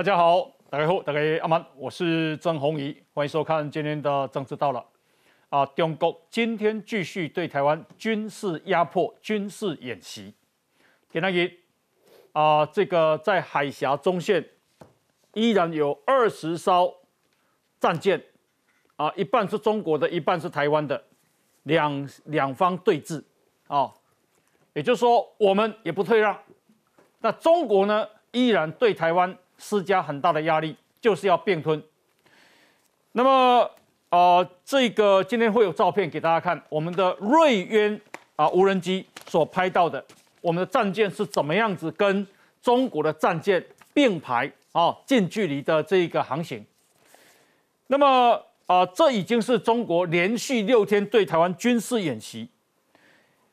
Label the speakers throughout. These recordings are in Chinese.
Speaker 1: 大家好，大家好，大家阿曼，我是曾宏仪，欢迎收看今天的政治到了。啊，中国今天继续对台湾军事压迫、军事演习。田南一啊，这个在海峡中线依然有二十艘战舰啊，一半是中国的，一半是台湾的，两两方对峙啊。也就是说，我们也不退让。那中国呢，依然对台湾施加很大的压力，就是要并吞。那么。啊，这个今天会有照片给大家看，我们的瑞渊啊无人机所拍到的，我们的战舰是怎么样子跟中国的战舰并排啊，近距离的这个航行。那么啊，这已经是中国连续六天对台湾军事演习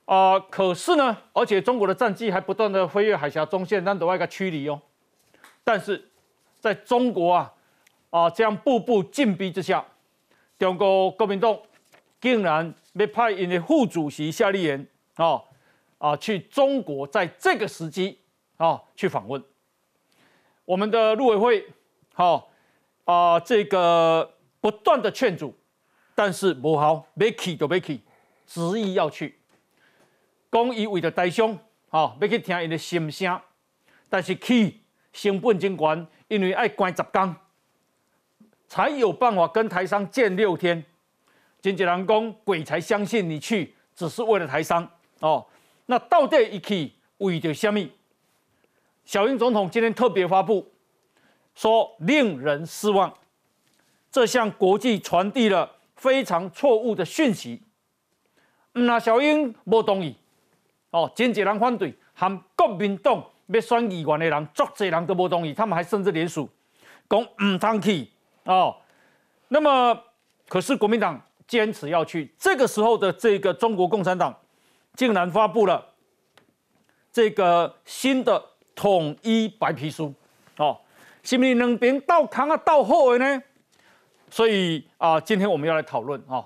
Speaker 1: 啊，可是呢，而且中国的战机还不断的飞越海峡中线，让另外一个驱离哦。但是在中国啊啊这样步步进逼之下。中国国民党竟然要派因的副主席夏立言啊啊去中国，在这个时机啊去访问我们的陆委会，好啊这个不断的劝阻，但是不好，没去就没去，执意要去，讲伊为了台商，好要去听伊的心声，但是去成本真高，因为爱关十天。才有办法跟台商见六天，经济人讲鬼才相信你去只是为了台商哦。那到底一起为着什么？小英总统今天特别发布说令人失望，这向国际传递了非常错误的讯息。那小英不同意哦，经济人反对，和国民党要选议员的人，足济人都不同意，他们还甚至联署讲唔通去。哦，那么可是国民党坚持要去，这个时候的这个中国共产党竟然发布了这个新的统一白皮书，哦，是不是两边到扛啊到后的呢？所以啊，今天我们要来讨论啊，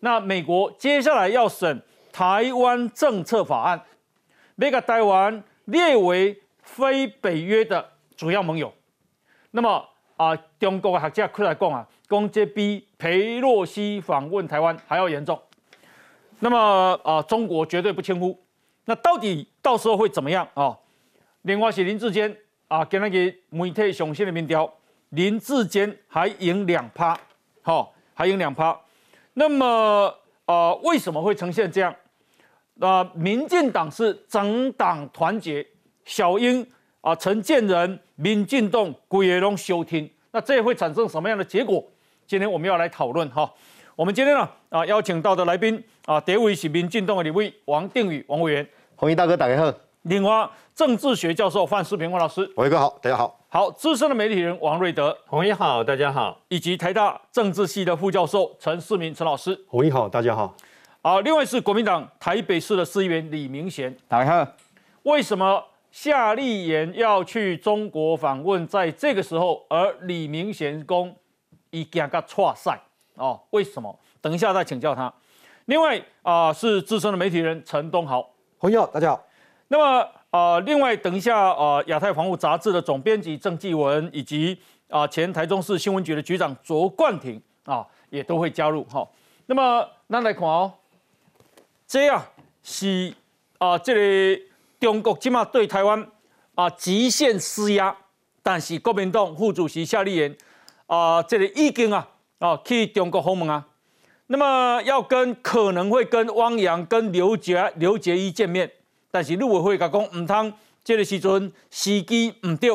Speaker 1: 那美国接下来要审台湾政策法案，每个台湾列为非北约的主要盟友，那么。啊，中国的学者出来讲啊，讲这比裴洛西访问台湾还要严重。那么啊，中国绝对不轻忽。那到底到时候会怎么样啊？另外是林志坚啊，跟那个媒体上线的民调，林志坚还赢两趴，好，还赢两趴。那么啊，为什么会呈现这样？啊，民进党是整党团结，小英。啊，陈建仁、民进党、鬼也龙休听，那这会产生什么样的结果？今天我们要来讨论哈。我们今天呢啊邀请到的来宾啊，第一位是民进党的李位王定宇王委员，
Speaker 2: 红衣大哥大家好。
Speaker 1: 另外政治学教授范世平王老师，
Speaker 2: 王哥好，大家好。
Speaker 1: 好，资深的媒体人王瑞德，
Speaker 3: 红衣好，大家好。
Speaker 1: 以及台大政治系的副教授陈世明陈老师，
Speaker 4: 红衣好，大家好。
Speaker 1: 好，另外是国民党台北市的市议员李明贤，
Speaker 5: 大家好。
Speaker 1: 为什么？夏立言要去中国访问，在这个时候，而李明贤公已经个错赛哦，为什么？等一下再请教他。另外啊，是资深的媒体人陈东豪，
Speaker 6: 朋友大家好。
Speaker 1: 那么啊，另外等一下啊，亚太防务杂志的总编辑郑继文，以及啊前台中市新闻局的局长卓冠廷啊，也都会加入哈。那么那来看哦，这样是啊这里。中国即嘛对台湾啊极限施压，但是国民党副主席夏立言啊，这里已经啊啊去中国访问啊，那么要跟可能会跟汪洋、跟刘杰、刘杰一见面，但是陆委会甲讲唔通，这个时阵时机唔对，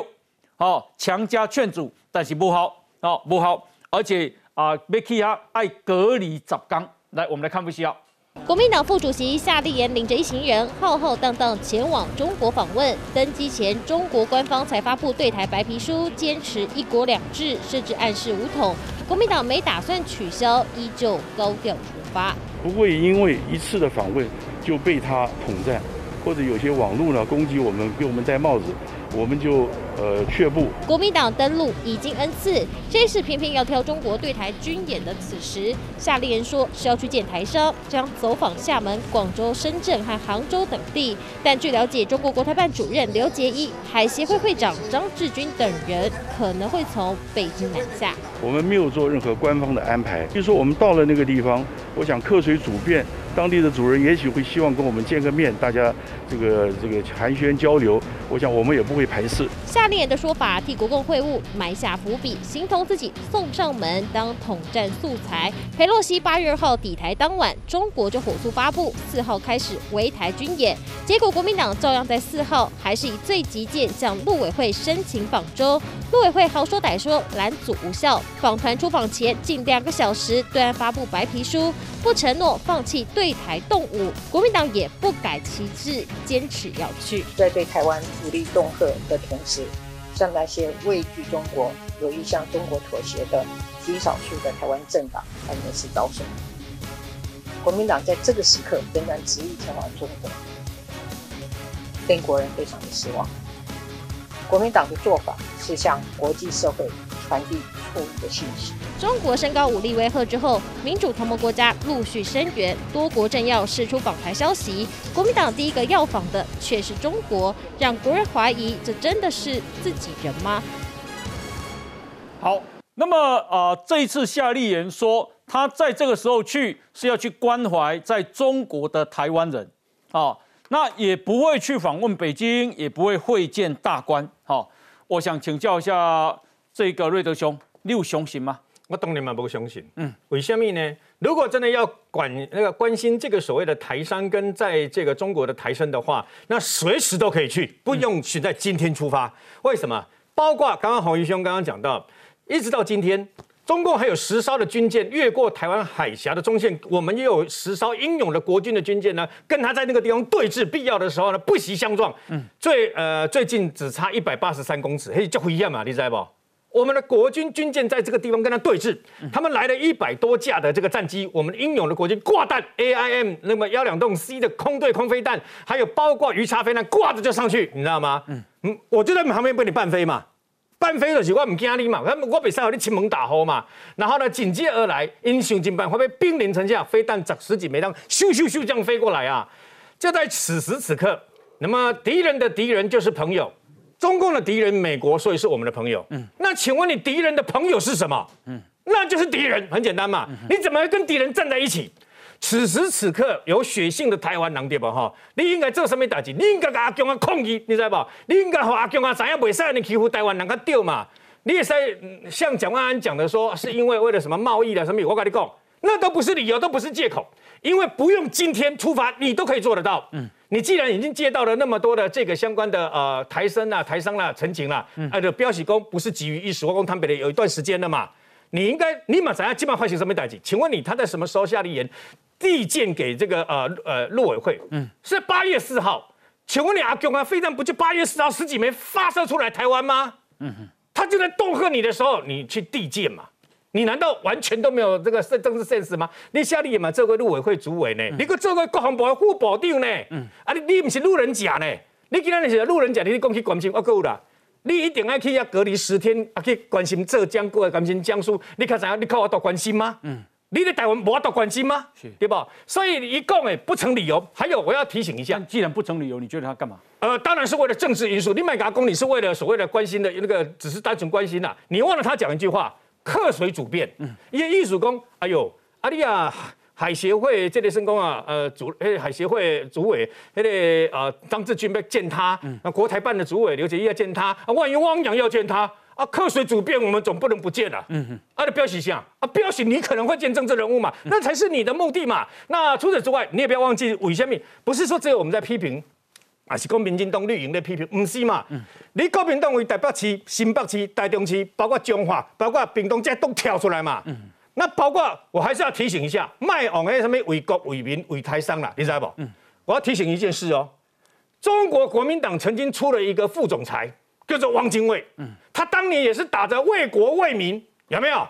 Speaker 1: 好强加劝阻，但是不好，好不好，而且啊要去啊爱隔离十天，来我们来看不需要。
Speaker 7: 国民党副主席夏立言领着一行人浩浩荡荡前往中国访问。登机前，中国官方才发布对台白皮书，坚持一国两制，甚至暗示武统。国民党没打算取消，依旧高调出发。
Speaker 4: 不会因为一次的访问就被他统战，或者有些网络呢攻击我们，给我们戴帽子。我们就呃却步。
Speaker 7: 国民党登陆已经 N 次，这次偏偏要挑中国对台军演的此时，夏立言说是要去见台商，将走访厦门、广州、深圳和杭州等地。但据了解，中国国台办主任刘捷一、海协会会长张志军等人可能会从北京南下。
Speaker 4: 我们没有做任何官方的安排，就说我们到了那个地方，我想客随主便。当地的主人也许会希望跟我们见个面，大家这个这个寒暄交流，我想我们也不会排斥。
Speaker 7: 夏立言的说法替国共会晤埋下伏笔，形同自己送上门当统战素材。佩洛西八月二号抵台当晚，中国就火速发布四号开始围台军演，结果国民党照样在四号还是以最急件向陆委会申请访中，陆委会好说歹说拦阻无效。访团出访前近两个小时，对岸发布白皮书，不承诺放弃对。台动武，国民党也不改旗帜，坚持要去。
Speaker 2: 在对台湾武力恫吓的同时，向那些畏惧中国、有意向中国妥协的极少数的台湾政党和人士招手。国民党在这个时刻仍然执意前往中国，令国人非常的失望。国民党的做法是向国际社会传递错误的信息。
Speaker 7: 中国升高武力威吓之后，民主同盟国家陆续声援，多国政要释出访台消息。国民党第一个要访的却是中国，让国人怀疑这真的是自己人吗？
Speaker 1: 好，那么啊，这一次夏立言说他在这个时候去是要去关怀在中国的台湾人啊，那也不会去访问北京，也不会会见大官。好，我想请教一下这个瑞德兄，你有相信吗？
Speaker 3: 我当然嘛不相信，嗯，为什么呢？如果真的要管那个关心这个所谓的台商跟在这个中国的台生的话，那随时都可以去，不用选在今天出发。为什么？包括刚刚洪宇兄刚刚讲到，一直到今天，中共还有十艘的军舰越过台湾海峡的中线，我们也有十艘英勇的国军的军舰呢，跟他在那个地方对峙，必要的时候呢不惜相撞。嗯，最呃最近只差一百八十三公尺，嘿，就不一样嘛，你知道不？我们的国军军舰在这个地方跟他对峙，他们来了一百多架的这个战机，我们英勇的国军挂弹 A I M 那么幺两洞 C 的空对空飞弹，还有包括鱼叉飞弹挂着就上去，你知道吗？嗯嗯，我就在旁边被你半飞嘛，半飞的时候我唔惊你嘛，我比赛有你亲门打火嘛，然后呢紧接而来英雄尽办会被兵临城下，飞弹十十几枚当咻咻咻这样飞过来啊，就在此时此刻，那么敌人的敌人就是朋友。中共的敌人美国，所以是我们的朋友。嗯，那请问你敌人的朋友是什么？嗯，那就是敌人，很简单嘛。你怎么会跟敌人站在一起？此时此刻有血性的台湾人对吧？哈，你应该做什么代志？你应该跟阿强啊抗议，你知道不？你应该和阿强啊怎样袂使你欺负台湾人个对嘛？你也是像蒋万安讲的说，是因为为了什么贸易的什么？我跟你讲，那都不是理由，都不是借口，因为不用今天出发，你都可以做得到。嗯。你既然已经接到了那么多的这个相关的呃台生啊、台商啦、陈情啦，哎的标喜工不是急于一时，我讲坦白的有一段时间了嘛，你应该立马怎样，基本上唤醒什么代际？请问你他在什么时候下的言递件给这个呃呃陆委会？嗯，是八月四号。请问你阿公啊，飞弹不就八月四号十几枚发射出来台湾吗？嗯哼，他就在恫吓你的时候，你去递件嘛。你难道完全都没有这个政政治现实吗？你夏立言嘛，做过陆委会主委呢，你个做过国防部副部长呢，嗯啊，你你不是路人甲呢？你今日是路人甲，你讲去关心我够啦，你一定要去要隔离十天，啊去关心浙江，过来关心江苏，你看怎样？你靠我多关心吗？嗯，你在台湾无多关心吗？是，对吧？所以一共诶不成理由。还有我要提醒一下，
Speaker 1: 既然不成理由，你觉得他干嘛？
Speaker 3: 呃，当然是为了政治因素。你买他公，你是为了所谓的关心的那个，只是单纯关心呐。你忘了他讲一句话。客随主便，因为艺术工，哎呦，阿丽亚海协会这类圣公啊，呃主，诶海协会主委，那个呃张志军要见他，那国台办的主委刘杰义要见他，啊万一汪洋要见他，啊客随主便，我们总不能不见了，嗯哼，啊的标喜像，啊标喜你可能会见政治人物嘛，那才是你的目的嘛，那除此之外，你也不要忘记韦先敏，不是说只有我们在批评。啊，是讲民进党绿营的批评，唔是嘛？你国民党为台北市、新北市、台中市，包括彰化、包括屏东，这都跳出来嘛？那包括我还是要提醒一下，卖往那什么为国为民为台商啦，你知道不？我要提醒一件事哦，中国国民党曾经出了一个副总裁，叫做汪精卫，他当年也是打着为国为民，有没有？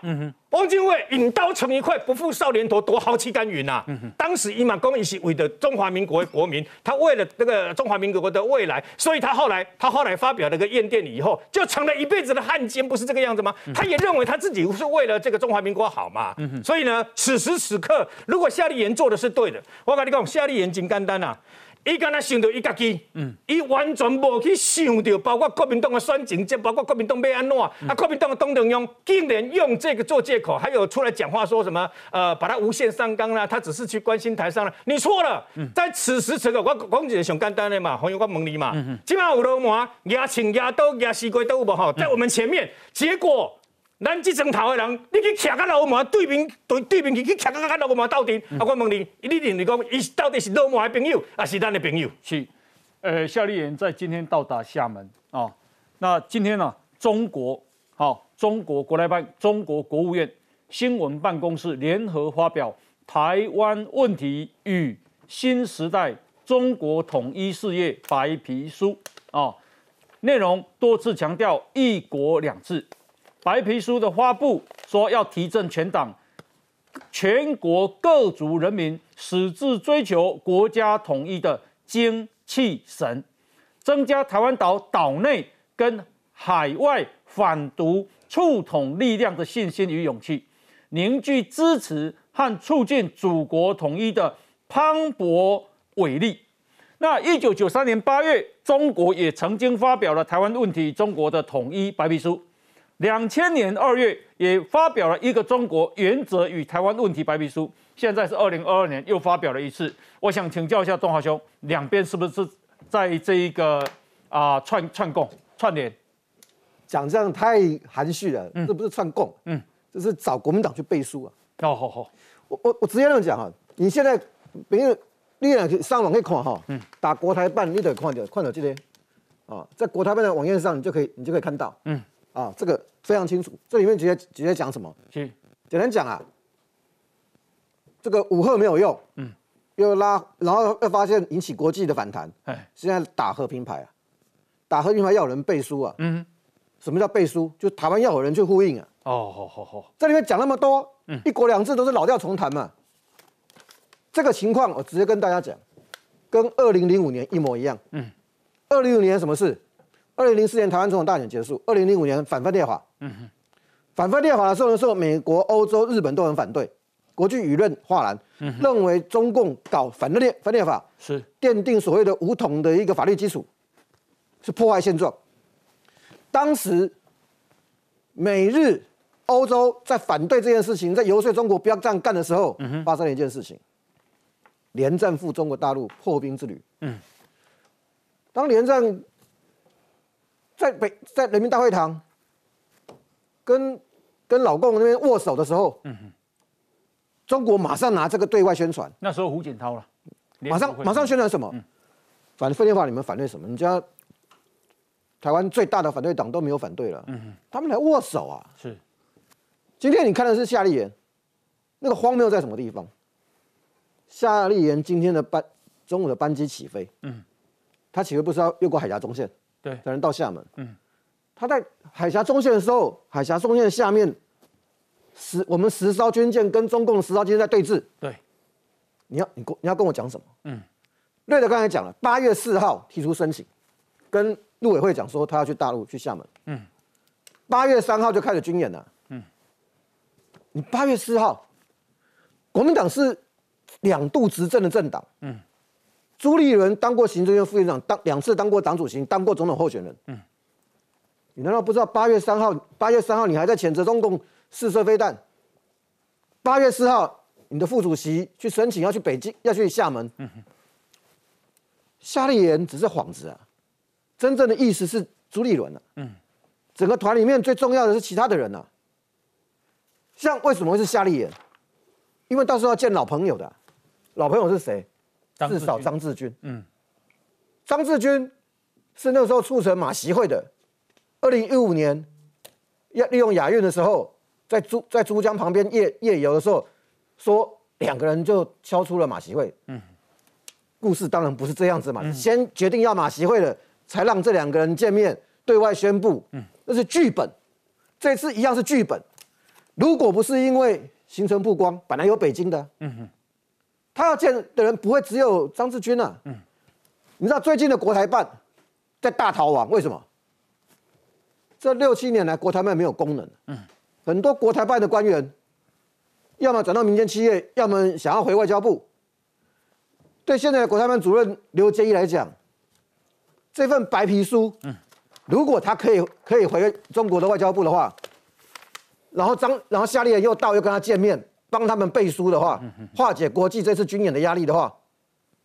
Speaker 3: 汪精卫引刀成一快，不负少年头，夺豪气干云呐！当时伊玛公一是为了中华民国的国民，他为了那个中华民国的未来，所以他后来他后来发表了个唁电以后，就成了一辈子的汉奸，不是这个样子吗？他也认为他自己是为了这个中华民国好嘛。所以呢，此时此刻，如果夏立言做的是对的，我跟你讲，夏立言真简单呐。伊敢若想到伊家己，伊完全无去想到，包括国民党的选情，即包括国民党要安怎，啊，国民党的董中央竟然用这个做借口，还有出来讲话说什么，呃，把他无限上纲啦，他只是去关心台上了，你错了，在此时此刻，我讲一个上简单的嘛，朋友我问你嘛，今晚有罗马牙枪牙刀牙西瓜都有无吼，在我们前面，结果。咱这层头的人，你去徛到老毛对面对对面去去徛到老毛斗阵，啊！我问你，你认为讲伊到底是老毛的朋友，还是咱的朋友？
Speaker 1: 是，呃，夏立言在今天到达厦门啊。那今天呢，中国好，中国国台办、中国国务院新闻办公室联合发表《台湾问题与新时代中国统一事业白皮书》啊，内容多次强调“一国两制”。白皮书的发布说，要提振全党、全国各族人民矢志追求国家统一的精气神，增加台湾岛岛内跟海外反独促统力量的信心与勇气，凝聚支持和促进祖国统一的磅礴伟力。那一九九三年八月，中国也曾经发表了《台湾问题：中国的统一白皮书》。两千年二月也发表了一个中国原则与台湾问题白皮书，现在是二零二二年又发表了一次。我想请教一下东华兄，两边是不是在这一个啊串串供串联？
Speaker 5: 讲这样太含蓄了，这不是串供，嗯，这是找国民党去背书啊。
Speaker 1: 哦，好好，
Speaker 5: 我我我直接这样讲哈，你现在别人你也上网可以看哈，嗯，打国台办你得看到看到这些啊，在国台办的网页上你就可以你就可以看到，嗯。啊，这个非常清楚。这里面直接直接讲什么？简单讲啊，这个武赫没有用，嗯，又拉，然后又发现引起国际的反弹，哎，现在打和平牌啊，打和平牌要有人背书啊，嗯，什么叫背书？就台湾要有人去呼应啊。哦，好好好，这里面讲那么多，嗯，一国两制都是老调重弹嘛。这个情况我直接跟大家讲，跟二零零五年一模一样。嗯，二零零五年什么事？二零零四年台湾总统大选结束，二零零五年反分裂法，嗯哼，反分裂法的时候呢，候美国、欧洲、日本都很反对，国际舆论哗然，认为中共搞反分裂分裂法
Speaker 1: 是
Speaker 5: 奠定所谓的武统的一个法律基础，是破坏现状。当时美日欧洲在反对这件事情，在游说中国不要这样干的时候，发生了一件事情：连战赴中国大陆破冰之旅。嗯，当连战。在北在人民大会堂，跟跟老共那边握手的时候，嗯哼，中国马上拿这个对外宣传。
Speaker 1: 那时候胡锦涛了，
Speaker 5: 马上马上宣传什么？反分裂法，你们反对什么？你家台湾最大的反对党都没有反对了，嗯哼，他们来握手啊。
Speaker 1: 是，
Speaker 5: 今天你看的是夏立言，那个荒谬在什么地方？夏立言今天的班中午的班机起飞，嗯，他起飞不是要越过海峡中线？
Speaker 1: 对，
Speaker 5: 才能到厦门。嗯，他在海峡中线的时候，海峡中线下面十我们十艘军舰跟中共的十艘军舰在对峙。
Speaker 1: 对，
Speaker 5: 你要你跟你要跟我讲什么？嗯，瑞德刚才讲了，八月四号提出申请，跟陆委会讲说他要去大陆去厦门。嗯，八月三号就开始军演了。嗯，你八月四号，国民党是两度执政的政党。嗯。朱立伦当过行政院副院长，当两次当过党主席，当过总统候选人。嗯，你难道不知道八月三号？八月三号你还在谴责中共试射飞弹？八月四号，你的副主席去申请要去北京，要去厦门。嗯哼，夏立言只是幌子啊，真正的意思是朱立伦啊。嗯，整个团里面最重要的是其他的人啊。像为什么会是夏立言？因为到时候要见老朋友的，老朋友是谁？至少张志军，嗯，张志军是那个时候促成马习会的。二零一五年要利用亚运的时候，在珠在珠江旁边夜夜游的时候，说两个人就敲出了马习会。嗯，故事当然不是这样子嘛，先决定要马习会的，才让这两个人见面，对外宣布。嗯，那是剧本，这次一样是剧本。如果不是因为行程曝光，本来有北京的，嗯哼，他要见的人不会只有张志军啊，嗯，你知道最近的国台办在大逃亡，为什么？这六七年来，国台办没有功能，嗯，很多国台办的官员，要么转到民间企业，要么想要回外交部。对现在的国台办主任刘杰一来讲，这份白皮书，嗯，如果他可以可以回中国的外交部的话，然后张然后夏立言又到又跟他见面，帮他们背书的话，化解国际这次军演的压力的话，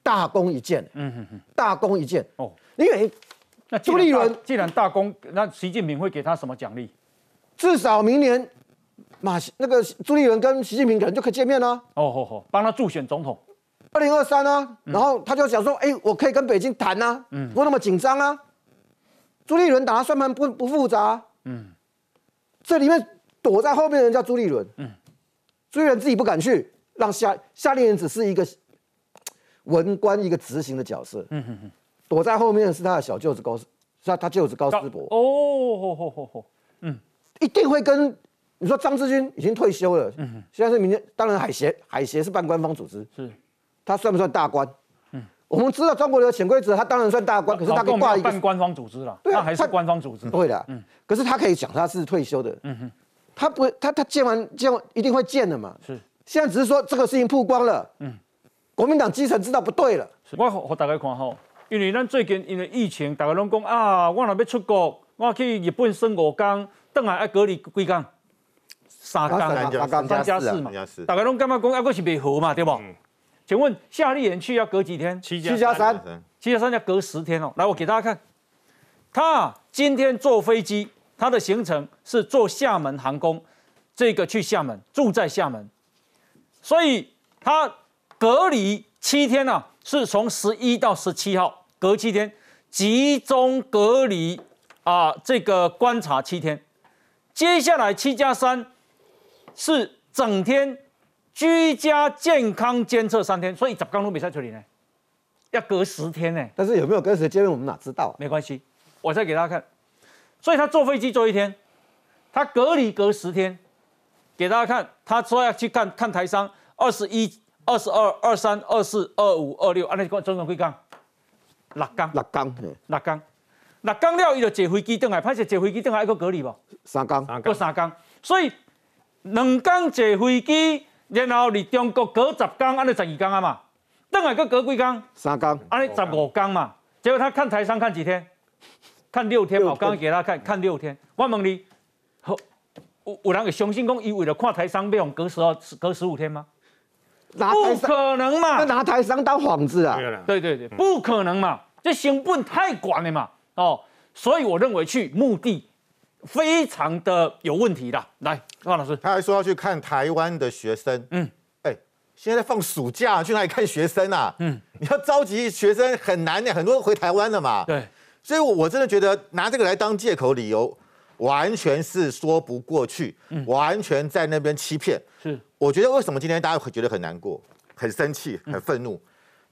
Speaker 5: 大功一件，嗯哼哼，大功一件。哦，因为
Speaker 1: 那朱立伦既然大功，那习近平会给他什么奖励？
Speaker 5: 至少明年马那个朱立伦跟习近平可能就可以见面了。哦
Speaker 1: 吼吼，帮他助选总统。
Speaker 5: 二零二三啊，然后他就想说，哎，我可以跟北京谈呐，不那么紧张啊。朱立伦打他算盘不不复杂，嗯，这里面躲在后面的人叫朱立伦，嗯，朱立伦自己不敢去，让夏夏令营只是一个文官，一个执行的角色，嗯哼哼，躲在后面的是他的小舅子高，是他他舅子高思博，哦，吼吼吼吼，嗯，一定会跟你说张志军已经退休了，嗯。哼，现在是明天，当然海协海协是半官方组织，是。他算不算大官？嗯，我们知道中国的潜规则，他当然算大官，可是他可以挂一个
Speaker 1: 半官方组织了，对啊，还是官方组织，
Speaker 5: 对的。嗯，可是他可以讲他是退休的，嗯哼，他不，他他见完见完一定会见的嘛。是，现在只是说这个事情曝光了，嗯，国民党基层知道不对了。
Speaker 1: 我我大家看吼，因为咱最近因为疫情，大家拢讲啊，我若要出国，我去日本生五天，等下要隔离几天？三天，三加四嘛，大家拢感觉讲啊，个是未好嘛，对不？请问夏立言去要隔几天？
Speaker 3: 七加三，
Speaker 1: 七加三要隔十天哦。来，我给大家看，他今天坐飞机，他的行程是坐厦门航空，这个去厦门，住在厦门，所以他隔离七天呢，是从十一到十七号，隔七天，集中隔离啊，这个观察七天，接下来七加三是整天。居家健康监测三天，所以十刚都没在这里呢，要隔十天呢。
Speaker 5: 但是有没有跟谁见面，我们哪知道？
Speaker 1: 啊没关系，我再给大家看。所以他坐飞机坐一天，他隔离隔十天，给大家看。他说要去看看台商，二十一、二十二、二三、二四、二五、二六，按那个总共几缸？六缸。
Speaker 5: 六缸，
Speaker 1: 六缸。六缸了，伊就坐飞机登来，拍摄坐飞机登来一个隔离不？
Speaker 5: 三缸。
Speaker 1: 过三缸。所以两缸坐飞机。然后你中国隔十天，安尼十二天啊嘛，等下搁隔几天？
Speaker 5: 三天。
Speaker 1: 安尼十五天嘛，结果他看台商看几天？看六天嘛，我刚刚给他看看六天。我问你，有有人会相信讲，伊为了看台商，要用隔十二、隔十五天吗？不可能嘛！
Speaker 5: 拿台商当幌子啊？
Speaker 1: 对对对，不可能嘛！这成本太广了嘛！哦，所以我认为去目的。非常的有问题的，来，万老师，
Speaker 6: 他还说要去看台湾的学生，嗯，哎，现在放暑假，去哪里看学生啊？嗯，你要召集学生很难的，很多回台湾了嘛。
Speaker 1: 对，
Speaker 6: 所以我真的觉得拿这个来当借口理由，完全是说不过去，完全在那边欺骗。是，我觉得为什么今天大家会觉得很难过、很生气、很愤怒？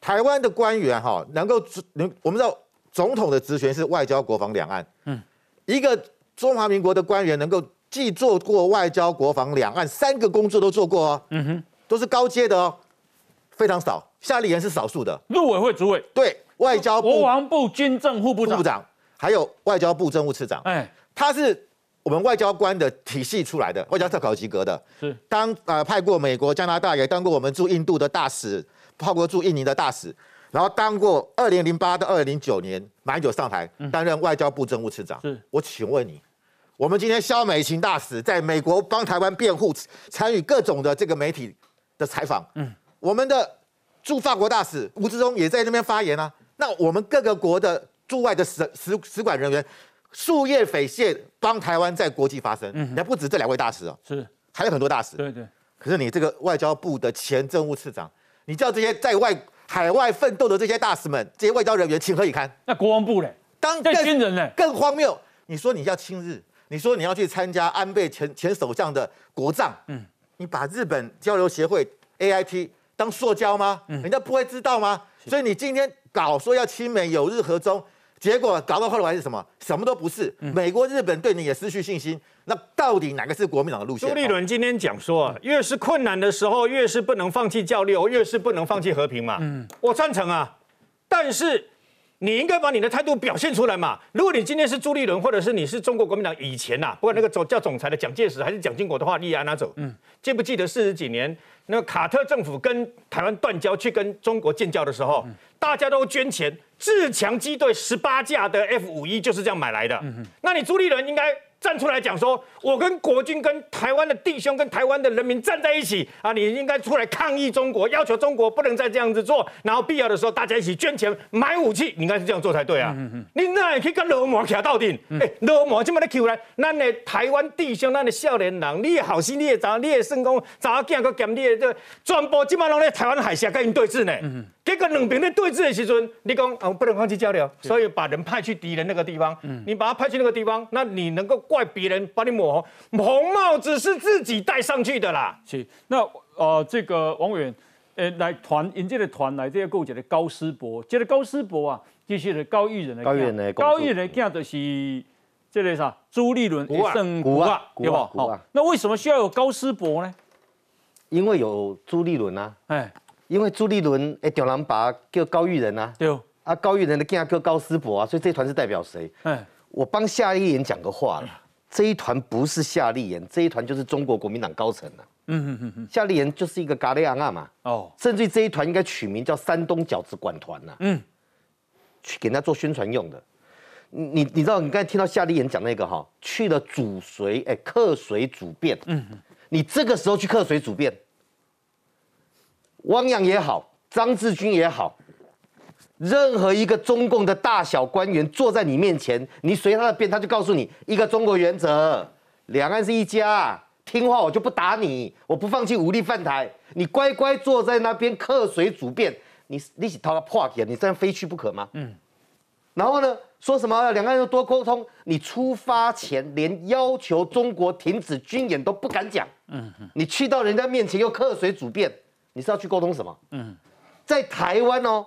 Speaker 6: 台湾的官员哈，能够能我们知道总统的职权是外交、国防、两岸，嗯，一个。中华民国的官员能够既做过外交、国防、两岸三个工作都做过哦，嗯哼，都是高阶的哦，非常少。夏立言是少数的，
Speaker 1: 陆委会主委，
Speaker 6: 对，外交部
Speaker 1: 国防部军政副部长，
Speaker 6: 还有外交部政务次长，哎，他是我们外交官的体系出来的，外交特考及格的，是当呃派过美国、加拿大，也当过我们驻印度的大使，派过驻印尼的大使。然后当过二零零八到二零零九年，马英九上台担任外交部政务次长。是，我请问你，我们今天肖美琴大使在美国帮台湾辩护，参与各种的这个媒体的采访。嗯，我们的驻法国大使吴志忠也在那边发言啊。那我们各个国的驻外的使使使馆人员，树叶匪懈帮台湾在国际发声。嗯，还不止这两位大使哦，
Speaker 1: 是，
Speaker 6: 还有很多大使。
Speaker 1: 对对。
Speaker 6: 可是你这个外交部的前政务次长，你叫这些在外。海外奋斗的这些大使们，这些外交人员情何以堪？
Speaker 1: 那国防部嘞？
Speaker 6: 当
Speaker 1: 更军人嘞？
Speaker 6: 更荒谬！你说你要亲日，你说你要去参加安倍前前首相的国葬，嗯，你把日本交流协会 A I T 当塑胶吗？嗯，人家不会知道吗？所以你今天搞说要亲美友日和中，结果搞到后来是什么？什么都不是。美国、日本对你也失去信心。那到底哪个是国民党的路线？
Speaker 3: 朱立伦今天讲说啊，越是困难的时候，越是不能放弃交流，越是不能放弃和平嘛。嗯，我赞成啊。但是你应该把你的态度表现出来嘛。如果你今天是朱立伦，或者是你是中国国民党以前呐，不管那个总叫总裁的蒋介石还是蒋经国的话，你也拿走。嗯，记不记得四十几年那个卡特政府跟台湾断交，去跟中国建交的时候，大家都捐钱。自强机队十八架的 F 五一就是这样买来的。那你朱立伦应该站出来讲说，我跟国军、跟台湾的弟兄、跟台湾的人民站在一起啊！你应该出来抗议中国，要求中国不能再这样子做，然后必要的时候大家一起捐钱买武器，你应该是这样做才对啊！你那也可以跟罗马徛到顶，哎，罗马这么的 Q 来，咱的台湾弟兄、咱的少年人，你也好心、你的早、你的圣公、早囝个兼你的这全部今晚拢在台湾海峡跟因对峙呢。结果两边在对峙的时阵，你讲啊，不能放弃交流，所以把人派去敌人那个地方。嗯，你把他派去那个地方，那你能够怪别人把你抹红？红帽子是自己戴上去的啦。
Speaker 1: 是，那呃，这个王委员，呃，来团迎接的团来这个构建的高师伯，这个高师伯啊，就是高玉仁的。
Speaker 8: 高玉仁的。
Speaker 1: 高玉仁的囝就是这个啥？朱立伦圣古啊，对吧？好，那为什么需要有高师伯呢？
Speaker 8: 因为有朱立伦啊。哎。因为朱立伦诶，屌郎把叫高玉仁啊，
Speaker 1: 对，
Speaker 8: 啊高玉仁的囝叫高思博啊，所以这团是代表谁？哎，我帮夏立言讲个话了，这一团不是夏立言，这一团就是中国国民党高层了。嗯嗯嗯嗯，夏立言就是一个嘎利亚啊嘛，哦，甚至这一团应该取名叫山东饺子馆团呐，嗯，去给人家做宣传用的。你你知道你刚才听到夏立言讲那个哈，去了主随哎客随主便，嗯哼，你这个时候去客随主便。汪洋也好，张志军也好，任何一个中共的大小官员坐在你面前，你随他的便，他就告诉你一个中国原则，两岸是一家，听话我就不打你，我不放弃武力犯台，你乖乖坐在那边客随主便，你你是他破铁，你这样非去不可吗？嗯，然后呢，说什么？两岸要多沟通，你出发前连要求中国停止军演都不敢讲，嗯。你去到人家面前又客随主便。你是要去沟通什么？嗯，在台湾哦，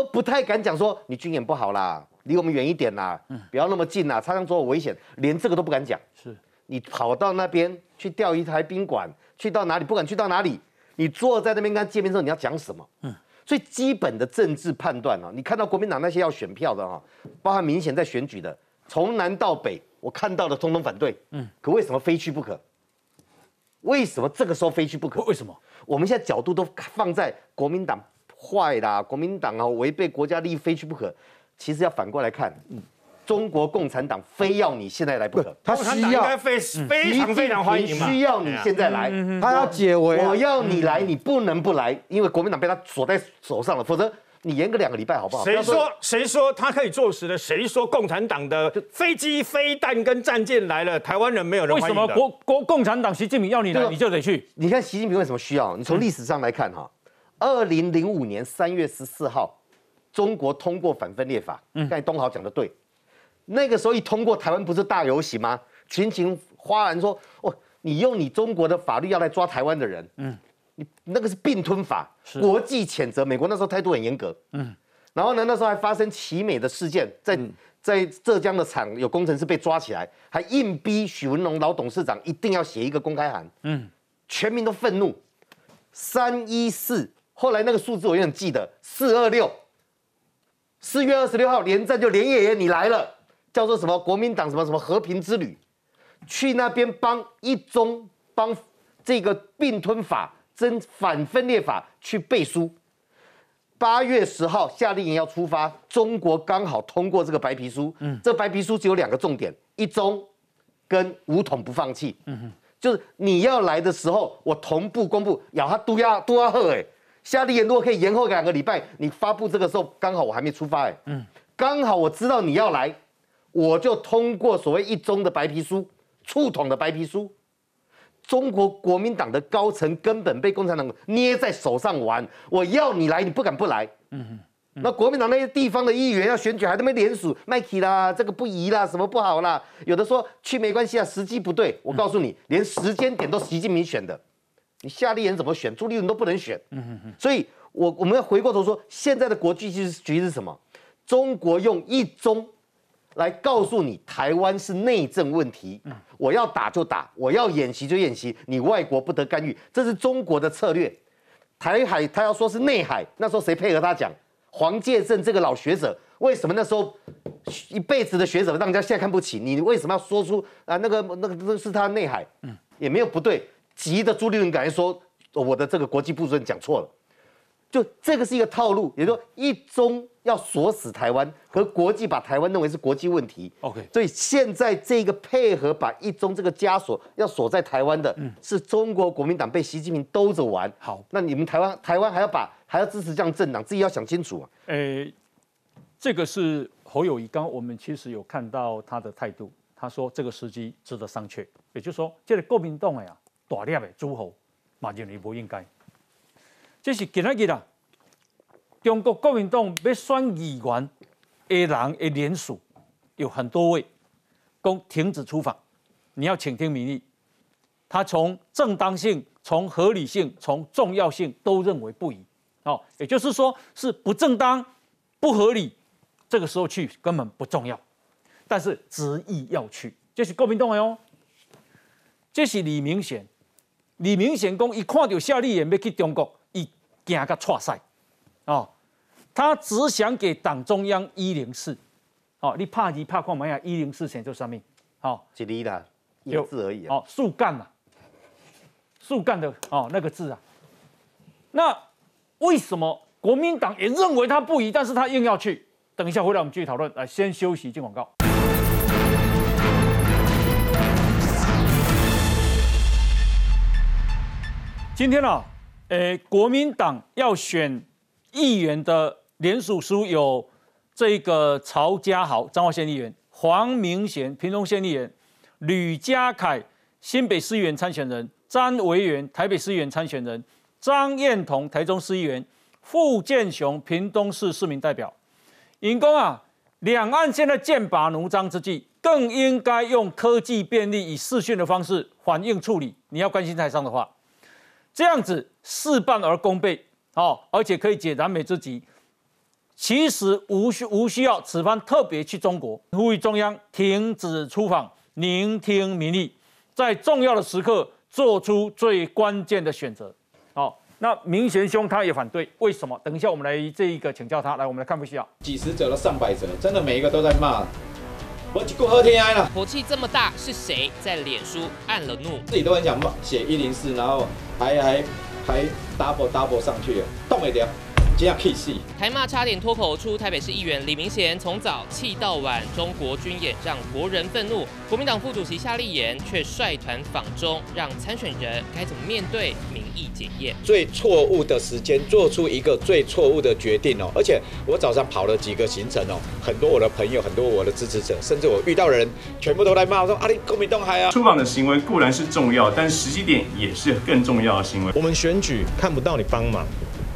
Speaker 8: 都不太敢讲说你军演不好啦，离我们远一点啦，嗯，不要那么近啦，擦枪走火危险，连这个都不敢讲。是，你跑到那边去钓一台宾馆，去到哪里不管去到哪里？你坐在那边跟他见面之后，你要讲什么？嗯，最基本的政治判断啊，你看到国民党那些要选票的啊，包含明显在选举的，从南到北，我看到的通通反对。嗯，可为什么非去不可？为什么这个时候非去不可？
Speaker 1: 为什么？
Speaker 8: 我们现在角度都放在国民党坏啦，国民党啊违背国家利益非去不可。其实要反过来看，中国共产党非要你现在来不可，
Speaker 3: 他需要非非常非常欢迎
Speaker 8: 需要你现在来，他要解围，我要你来，你不能不来，因为国民党被他锁在手上了，否则。你延个两个礼拜好不好？
Speaker 3: 谁说谁说他可以坐实的？谁说共产党的飞机、飞弹跟战舰来了，台湾人没有人？
Speaker 1: 为什么国国共产党习近平要你来，你就得去？
Speaker 8: 你看习近平为什么需要？你从历史上来看哈，二零零五年三月十四号，中国通过反分裂法。嗯，刚才东豪讲的对，那个时候一通过，台湾不是大游行吗？群情哗然说：“哦，你用你中国的法律要来抓台湾的人。”嗯。那个是并吞法，国际谴责。美国那时候态度很严格，嗯，然后呢，那时候还发生奇美的事件，在在浙江的厂有工程师被抓起来，还硬逼许文龙老董事长一定要写一个公开函，嗯，全民都愤怒。三一四，后来那个数字我永远记得，四二六，四月二十六号连战就连夜爷你来了，叫做什么国民党什么什么和平之旅，去那边帮一中帮这个并吞法。真反分裂法去背书。八月十号，夏令营要出发，中国刚好通过这个白皮书。嗯，这白皮书只有两个重点：一中跟武统不放弃。嗯哼，就是你要来的时候，我同步公布。咬他都要都要喝哎，夏立言如果可以延后两个礼拜，你发布这个时候刚好我还没出发哎。嗯，刚好我知道你要来，我就通过所谓一中的白皮书，触统的白皮书。中国国民党的高层根本被共产党捏在手上玩，我要你来，你不敢不来。嗯哼，那国民党那些地方的议员要选举，还他妈联署麦克啦，这个不宜啦，什么不好啦？有的说去没关系啊，时机不对。我告诉你，连时间点都习近平选的，你夏立言怎么选？朱立伦都不能选。嗯哼哼。所以，我我们要回过头说，现在的国际局是什么？中国用一中来告诉你台湾是内政问题，我要打就打，我要演习就演习，你外国不得干预，这是中国的策略。台海他要说是内海，那时候谁配合他讲？黄介正这个老学者，为什么那时候一辈子的学者让人家现在看不起你？为什么要说出啊那个那个那是他内海？嗯，也没有不对。急的朱立伦敢说我的这个国际部主任讲错了。就这个是一个套路，也就说一中要锁死台湾，和国际把台湾认为是国际问题。
Speaker 1: OK，
Speaker 8: 所以现在这个配合把一中这个枷锁要锁在台湾的，是中国国民党被习近平兜着玩。
Speaker 1: 好，
Speaker 8: 那你们台湾台湾还要把还要支持这样政党，自己要想清楚啊。
Speaker 1: 诶，这个是侯友谊，刚我们其实有看到他的态度，他说这个时机值得商榷，也就是说，这个国民党呀，大量的诸侯，马认为不应该。这是今日啦，中国国民党要选议员的人的联署有很多位，公停止出访，你要倾听民意。他从正当性、从合理性、从重要性都认为不宜。哦，也就是说是不正当、不合理，这个时候去根本不重要。但是执意要去，这是国民党哦。这是李明显，李明显讲一看到夏立言要去中国。惊个错赛，哦，他只想给党中央一零四，哦，你怕你怕看嘛呀？一零四选做什么？
Speaker 8: 好，几厘的一个字而已。
Speaker 1: 哦，树干嘛？树干的哦，那个字啊。那为什么国民党也认为他不宜，但是他硬要去？等一下回来我们继续讨论。来，先休息，进广告。今天呢？诶，国民党要选议员的联署书有这个曹家豪，彰化县议员；黄明贤，屏东县议员；吕家凯，新北市议员参选人；詹维元，台北市议员参选人；张燕彤，台中市议员；傅建雄，屏东市市民代表。尹公啊，两岸现在剑拔弩张之际，更应该用科技便利，以视讯的方式反应处理。你要关心台商的话。这样子事半而功倍，哦，而且可以解燃眉之急。其实无需无需要此番特别去中国，呼吁中央停止出访，聆听民意，在重要的时刻做出最关键的选择。好，那明贤兄他也反对，为什么？等一下我们来这一个请教他。来，我们来看不需要
Speaker 9: 几十者了上百折，真的每一个都在骂。我过喝天哀了，
Speaker 10: 火气这么大，是谁在脸书按了怒？
Speaker 9: 自己都很想骂写一零四，然后还还还 double double 上去，动一点。
Speaker 10: 台骂差点脱口出，台北市议员李明贤从早气到晚，中国军演让国人愤怒。国民党副主席夏立言却率团访中，让参选人该怎么面对民意检验？
Speaker 9: 最错误的时间做出一个最错误的决定哦！而且我早上跑了几个行程哦，很多我的朋友，很多我的支持者，甚至我遇到的人，全部都来骂我说：“阿里公民党还啊！”
Speaker 11: 出访的行为固然是重要，但时机点也是更重要的行为。
Speaker 9: 我们选举看不到你帮忙。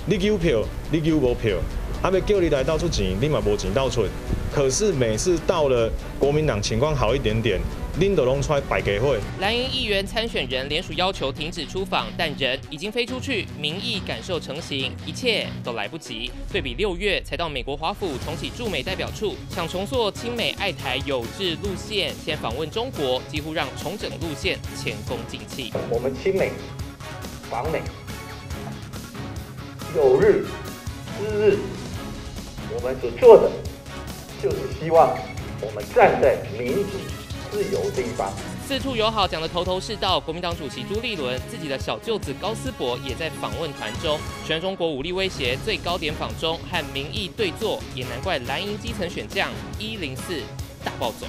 Speaker 9: 你有票，你有无票？还没叫你来到处钱，你嘛无钱到处。可是每次到了国民党情况好一点点，拎都弄出来摆给会。
Speaker 10: 蓝营议员参选人联署要求停止出访，但人已经飞出去，民意感受成型，一切都来不及。对比六月才到美国华府重启驻美代表处，想重塑亲美爱台有志路线，先访问中国，几乎让重整路线前功尽弃。
Speaker 12: 我们亲美访美。有日之日，我们所做的就是希望我们站在民主自由这一方。
Speaker 10: 四处友好讲的头头是道，国民党主席朱立伦自己的小舅子高思博也在访问团中，全中国武力威胁最高点访中和民意对坐，也难怪蓝营基层选将一零四大暴走。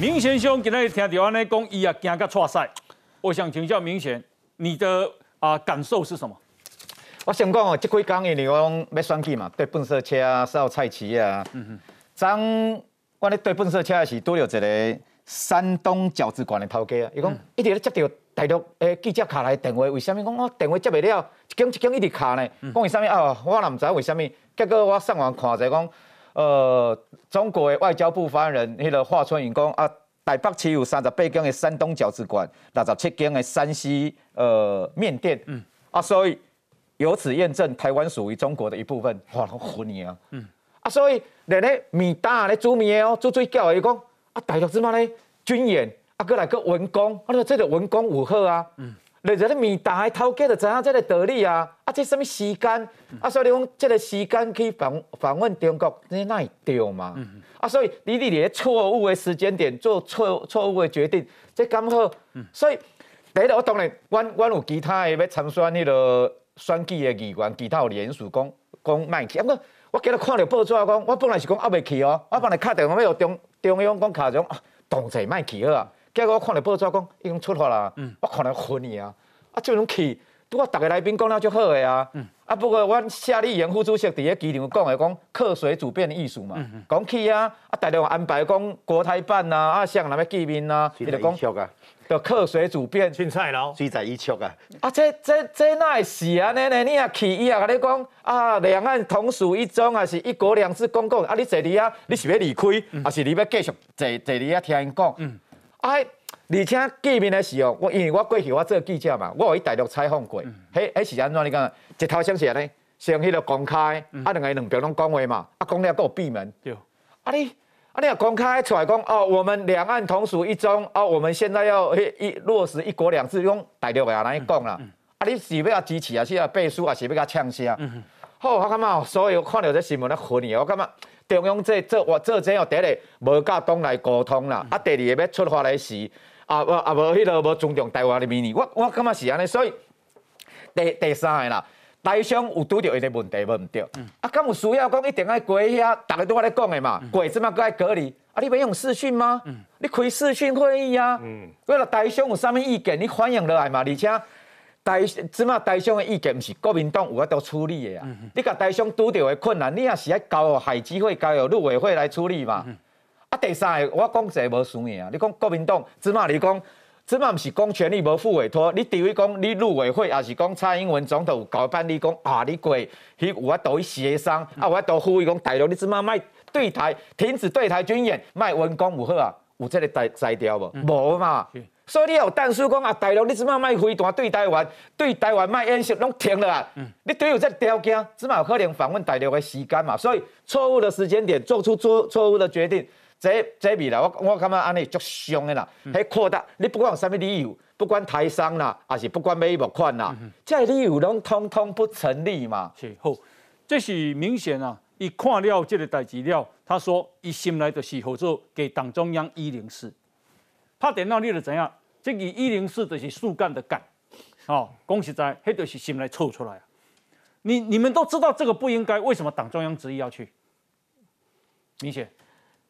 Speaker 1: 明贤兄今日听到安尼讲，伊也惊个错赛。我想请教明贤，你的啊感受是什么？
Speaker 13: 我想讲哦，这几工因为讲要选举嘛，对粪色车啊、扫菜市啊。嗯哼。昨我咧对粪色车是拄着一个山东饺子馆的头家啊，伊讲一直咧接到大陆诶记者卡来电话，为什么讲我电话接袂了？一间一间一直卡呢？讲为什么啊？我也毋知为什么。结果我上网看者讲，呃，中国的外交部发言人迄个华春莹讲啊，台北市有三十八间的山东饺子馆，六十七间的山西呃面店。嗯。啊，所以。由此验证台湾属于中国的一部分，哇，好混你啊！嗯，啊，所以连咧面搭咧煮面哦，煮水饺伊讲啊，大陆即马咧军演啊，过来个文工，啊，这个文工有好啊。嗯。你在咧面打头家就知影这个道理啊，啊，这什么时间？啊，所以你讲这个时间去访访问中国，你那会对嘛？啊，所以你你咧错误的时间点做错错误的决定，这刚好。所以第一我当然，阮阮有其他的要参选迄个选举的议员，其他有联署讲讲卖去，啊不，我今日看到报纸讲，我本来是讲还未去哦，我本来敲电话要中中央讲卡种，动作卖去好啊。结果我看到报纸讲已经出发啦，我可能昏去啊，啊就种去，拄我逐个来宾讲了就好个啊，啊不过阮夏立言副主席伫咧机场讲的讲客随主便的艺术嘛，讲去啊，啊大陆安排讲国台办啊，啊向那边见面啊，
Speaker 8: 伊就讲
Speaker 13: 就客水主便，
Speaker 3: 凊彩咯，
Speaker 8: 水在一曲啊，
Speaker 13: 啊这这这哪会是安尼呢？你啊去伊啊甲你讲啊两岸同属一中啊是一国两制公共，啊你坐伫啊你是要离开，还是你要继续坐坐伫啊听因讲？嗯啊！而且见面的时候，我因为我过去我做记者嘛，我有去大陆采访过。迄迄是安怎？你讲一头先是安尼，先迄个公开，啊两个两边拢讲话嘛，啊讲了有闭门。对。啊你啊你啊公开出来讲哦，我们两岸同属一中，哦我们现在要一落实一国两制，用大陆话来讲啦。啊你是要支持啊，是要背书啊，是要甲呛声？好，我感觉所以我看到这新闻咧混去，我感觉。中央这这我这真要第一无甲党来沟通啦，啊第二个要出发来时，啊无啊无迄个无尊重台湾的民意，我我感觉是安尼，所以第第三个啦，台商有拄着一个问题无毋对，啊敢有需要讲一定爱过遐，逐个都我咧讲的嘛，过即马搁爱隔离，啊你免用视讯吗？你开视讯会议啊？为了台商有啥物意见，你反映落来嘛，而且。台即马台商的意见，毋是国民党有法度处理的啊！你甲台商拄着的困难，你也是爱交海基会、交由陆委会来处理嘛？啊，第三个，我讲一个无输赢啊！你讲国民党，即马你讲，即嘛毋是讲权力无负委托，你除非讲你陆委会，也是讲蔡英文总统有交办你讲啊，你过，去有法度去协商，啊，有法度呼吁讲大陆，你即嘛卖对台，停止对台军演，卖文攻有好啊？有这个在在调无？无嘛？所以你有但书讲啊，大陆你即嘛卖飞弹对台湾，对台湾卖演习拢停了啊！你对有这条件，即嘛有可能访问大陆的时间嘛？所以错误的时间点做出错错误的决定，这这未来我我感觉安尼足凶的啦！迄扩大，你不管有啥物理由，不管台商啦，还是不管买募款啦，这理由拢通通不成立嘛？
Speaker 1: 是好，这是明显啊！伊看了这个代志了，他说伊心来就是合作给党中央一零四，拍电脑你就怎样？这个一零四就是树干的干，哦，讲实在，迄就是心来凑出来啊！你你们都知道这个不应该，为什么党中央执意要去？明显，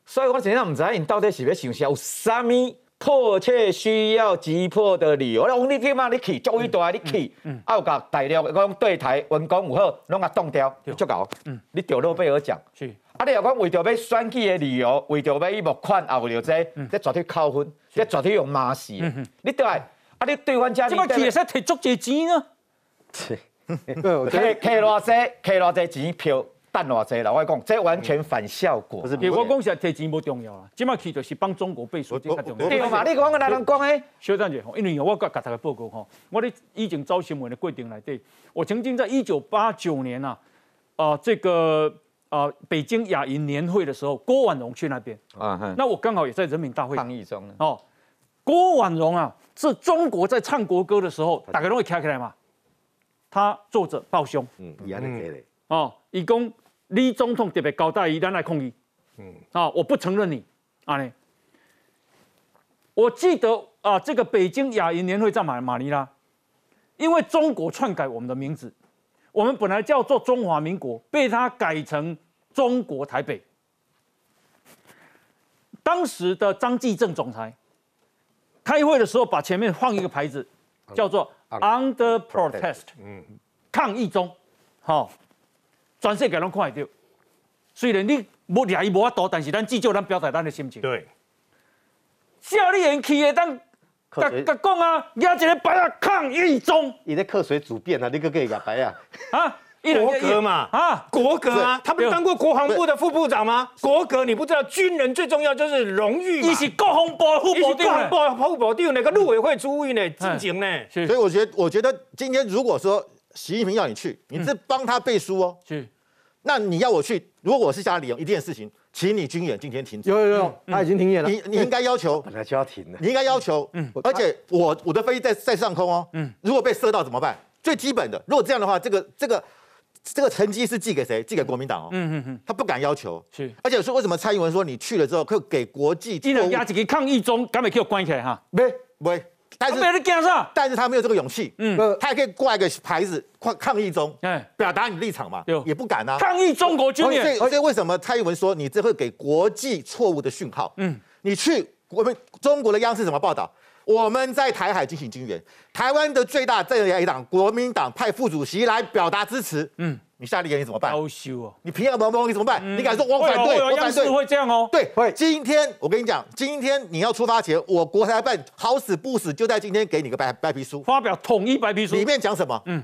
Speaker 13: 所以我真正唔知因到底是要想啥，有啥物迫切需要急迫的理由？我讲你起码你去，作为大你去，啊有甲大陆讲对台文工有好，拢甲冻掉，足够。嗯，你得诺贝尔奖，是。啊！你若讲为着要选举的理由，为着要伊募款，啊为了这，这绝对扣分，这绝对用骂死。你对，啊！你对阮家，
Speaker 1: 怎么其实摕足济钱呢？
Speaker 13: 摕摕偌济，摕偌济钱票，等偌济啦！我讲，这完全反效果。
Speaker 1: 是，我讲是提钱不重要啦，即马去就是帮中国背书，这较重要。
Speaker 13: 对嘛？你讲个哪能讲诶？
Speaker 1: 小张姐，因为我甲甲大家报告吼，我咧以前招新闻的规定内底，我曾经在一九八九年呐，啊，这个。啊，北京亚运年会的时候，郭婉容去那边啊，那我刚好也在人民大会
Speaker 13: 抗议中哦。
Speaker 1: 郭婉容啊，是中国在唱国歌的时候，大家都会跳起来嘛。他坐着抱胸，嗯，一样的给哦，以公李总统特别交代，一旦来控议，嗯，啊，我不承认你。啊呢。我记得啊，这个北京亚运年会在马马尼拉，因为中国篡改我们的名字。我们本来叫做中华民国，被他改成中国台北。当时的张继正总裁开会的时候，把前面放一个牌子，叫做 “Under Protest”，嗯，抗议中，好，全世界拢看得到。虽然你无掠伊无法度，但是咱至少咱表达咱的心情。
Speaker 3: 对，
Speaker 1: 夏立言去的当。甲甲讲啊，压一个牌啊，抗议中。
Speaker 8: 你在克水主变啊，你个个压牌啊？
Speaker 3: 啊，国格嘛，啊，国格啊，他不是当过国防部的副部长吗？国格你不知道，军人最重要就是荣誉
Speaker 1: 嘛。是国防部副部长，
Speaker 3: 国防部副部长那个陆委会主委呢，进行呢。
Speaker 6: 所以我觉得，我觉得今天如果说习近平要你去，你是帮他背书哦。是。那你要我去，如果我是夏立言，一件事情，请你军演今天停止。
Speaker 5: 有有有，他已经停演了。
Speaker 6: 你你应该要求，
Speaker 8: 本来就要停的。
Speaker 6: 你应该要求，嗯，而且我我的飞机在在上空哦，嗯，如果被射到怎么办？最基本的，如果这样的话，这个这个这个成绩是寄给谁？寄给国民党哦，嗯嗯嗯，他不敢要求，
Speaker 1: 是，
Speaker 6: 而且说为什么蔡英文说你去了之后，可以给国际，
Speaker 1: 你能压几个抗议中，敢没给我关起来哈？
Speaker 6: 没没。
Speaker 1: 但是没人干啥，
Speaker 6: 但是他没有这个勇气，嗯，他也可以挂一个牌子，抗抗议中，哎，表达你立场嘛，也不敢啊，
Speaker 1: 抗议中国军演。
Speaker 6: 所以为什么蔡英文说你这会给国际错误的讯号？嗯，你去我们中国的央视怎么报道？我们在台海进行军援，台湾的最大在野党国民党派副主席来表达支持，嗯。你下立言你怎么办？你平安蒙蒙你怎么办？你敢说我反对？
Speaker 1: 我反对会这样哦。
Speaker 6: 对，会。今天我跟你讲，今天你要出发前，我国台办好死不死就在今天给你个白白皮书，
Speaker 1: 发表统一白皮书，
Speaker 6: 里面讲什么？嗯，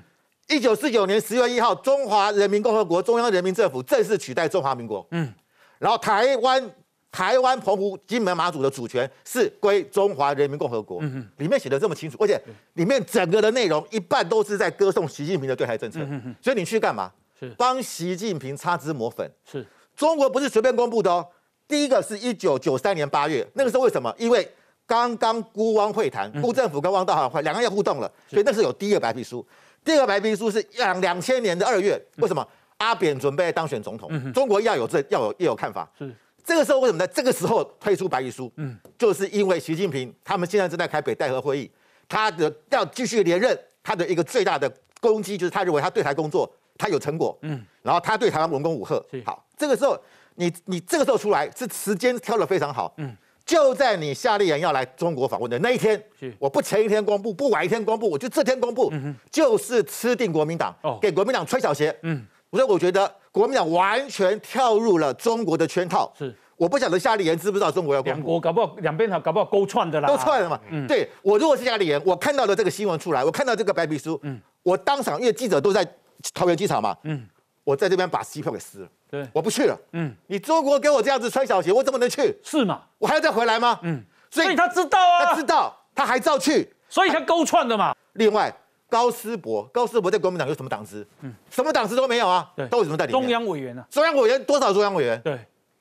Speaker 6: 一九四九年十月一号，中华人民共和国中央人民政府正式取代中华民国。嗯，然后台湾。台湾、澎湖、金门、马祖的主权是归中华人民共和国。嗯里面写的这么清楚，而且里面整个的内容一半都是在歌颂习近平的对台政策。嗯所以你去干嘛？是。帮习近平擦脂抹粉。
Speaker 1: 是。
Speaker 6: 中国不是随便公布的哦。第一个是一九九三年八月，那个时候为什么？因为刚刚孤汪会谈，辜政府跟汪道涵会两个人要互动了，所以那时候有第一个白皮书。第二个白皮书是两两千年的二月，为什么？阿扁准备当选总统，中国要有这要有要有看法。是。这个时候为什么在这个时候推出白皮书？嗯，就是因为习近平他们现在正在开北戴河会议，他的要继续连任，他的一个最大的攻击就是他认为他对台工作他有成果，嗯，然后他对台湾文攻武赫。好，这个时候你你这个时候出来是时间挑的非常好，嗯，就在你夏立言要来中国访问的那一天，我不前一天公布，不晚一天公布，我就这天公布，就是吃定国民党，给国民党穿小鞋，嗯。所以我觉得国民党完全跳入了中国的圈套。是，我不晓得夏立言知不知道中国要
Speaker 1: 两国搞不好两边搞不好勾串的啦。
Speaker 6: 勾串了嘛？嗯，对我如果是夏立言，我看到了这个新闻出来，我看到这个白皮书，嗯，我当场因为记者都在桃园机场嘛，嗯，我在这边把机票给撕了，对，我不去了，嗯，你中国给我这样子穿小鞋，我怎么能去？
Speaker 1: 是嘛？
Speaker 6: 我还要再回来吗？嗯，
Speaker 1: 所以他知道啊，
Speaker 6: 他知道，他还照去，
Speaker 1: 所以他勾串的嘛。
Speaker 6: 另外。高思博，高思博在国民党有什么党支？嗯，什么党支都没有啊。对，都有什么代理？
Speaker 1: 中央委员啊？
Speaker 6: 中央委员多少？中央委员？
Speaker 1: 对，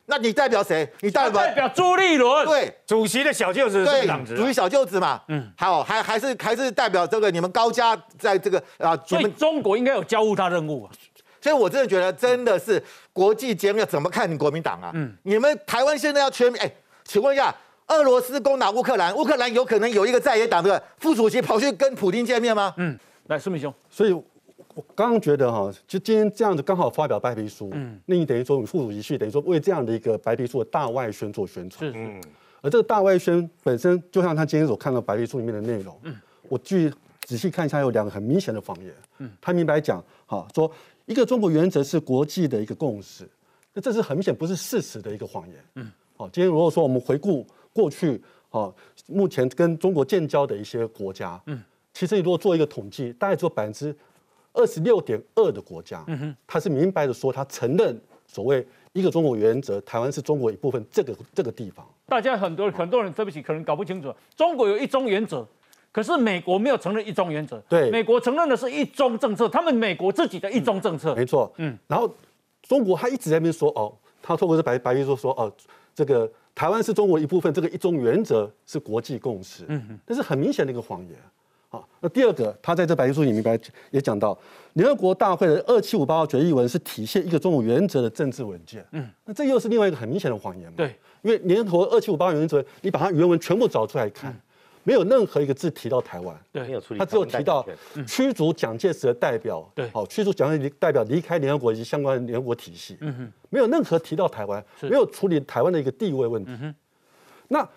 Speaker 6: 那你代表谁？你代表
Speaker 1: 代表朱立伦？
Speaker 6: 对，
Speaker 3: 主席的小舅子是党职，
Speaker 6: 主席小舅子嘛。嗯，好，还还是还是代表这个你们高家在这个啊。
Speaker 1: 所以中国应该有交付他任务啊。
Speaker 6: 所以我真的觉得，真的是国际节目要怎么看你国民党啊？嗯，你们台湾现在要全面哎，请问一下。俄罗斯攻打乌克兰，乌克兰有可能有一个在野党的副主席跑去跟普京见面吗？嗯。
Speaker 1: 来，苏明兄，
Speaker 14: 所以，我刚刚觉得哈，就今天这样子刚好发表白皮书，嗯，那你等于说，我们副主席去等于说为这样的一个白皮书的大外宣做宣传，是，嗯，而这个大外宣本身，就像他今天所看到白皮书里面的内容，嗯，我去仔细看一下，有两个很明显的谎言，嗯，他明白讲，哈，说一个中国原则是国际的一个共识，那这是很明显不是事实的一个谎言，嗯，好，今天如果说我们回顾过去，好，目前跟中国建交的一些国家，嗯。其实你如果做一个统计，大概只有百分之二十六点二的国家，嗯哼，他是明白的说，他承认所谓一个中国原则，台湾是中国一部分，这个这个地方。
Speaker 1: 大家很多很多人对不起，可能搞不清楚，中国有一中原则，可是美国没有承认一中原则。
Speaker 14: 对，
Speaker 1: 美国承认的是一中政策，他们美国自己的一中政策。
Speaker 14: 没错，嗯。然后中国他一直在那边说，哦，他透过这白白皮书说，哦，这个台湾是中国一部分，这个一中原则是国际共识。嗯哼，这是很明显的一个谎言。好，那第二个，他在这白皮书里明白也讲到，联合国大会的二七五八号决议文是体现一个中国原则的政治文件。嗯，那这又是另外一个很明显的谎言嘛？
Speaker 1: 对，
Speaker 14: 因为联合国二七五八原则，你把它原文全部找出来看，没有任何一个字提到台湾。
Speaker 1: 对，
Speaker 8: 没有处理。
Speaker 14: 他只有提到驱逐蒋介石的代表。
Speaker 1: 对，
Speaker 14: 好，驱逐蒋介石代表离开联合国以及相关的联合国体系。嗯哼，没有任何提到台湾，没有处理台湾的一个地位问题。嗯，那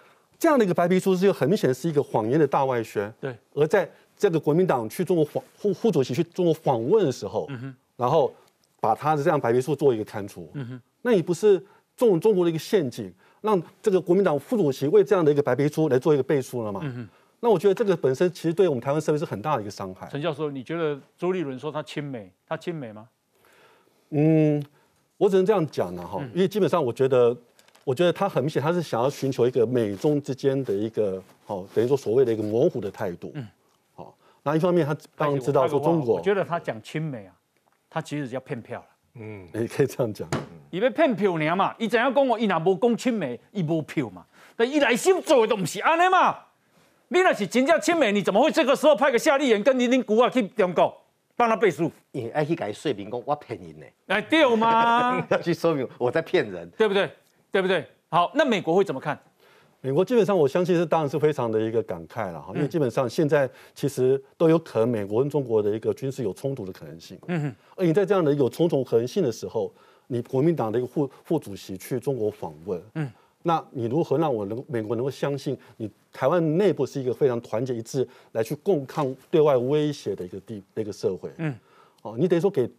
Speaker 14: 这样的一个白皮书是又很明显是一个谎言的大外宣。
Speaker 1: 对，
Speaker 14: 而在这个国民党去中国访副副主席去中国访问的时候，然后把他的这样白皮书做一个刊出，那你不是中中国的一个陷阱，让这个国民党副主席为这样的一个白皮书来做一个背书了吗？那我觉得这个本身其实对我们台湾社会是很大的一个伤害。
Speaker 1: 陈教授，你觉得周立伦说他亲美，他亲美吗？
Speaker 14: 嗯，我只能这样讲了哈，因为基本上我觉得，我觉得他很明显他是想要寻求一个美中之间的一个，哦，等于说所谓的一个模糊的态度。嗯。好那一方面，他当然知道说中国，
Speaker 1: 我觉得他讲亲美啊，他其实要骗票了。
Speaker 14: 嗯，也可以这样讲。
Speaker 1: 伊要骗票尔嘛，伊知影讲我，伊若无讲亲美，伊无票嘛。但伊内心做的都不是安尼嘛。你若是真正亲美，你怎么会这个时候派个夏立言跟林林古啊去中国帮他背书？
Speaker 8: 你爱去改说明讲我骗人呢？
Speaker 1: 哎，对吗？
Speaker 8: 要去说明我在骗人，
Speaker 1: 对不对？对不对？好，那美国会怎么看？
Speaker 14: 美国基本上，我相信是当然是非常的一个感慨了哈，因为基本上现在其实都有可能美国跟中国的一个军事有冲突的可能性。嗯哼。而你在这样的有重重可能性的时候，你国民党的一个副副主席去中国访问，嗯。那你如何让我能美国能够相信你台湾内部是一个非常团结一致来去共抗对外威胁的一个地一个社会？嗯，哦，你等于说给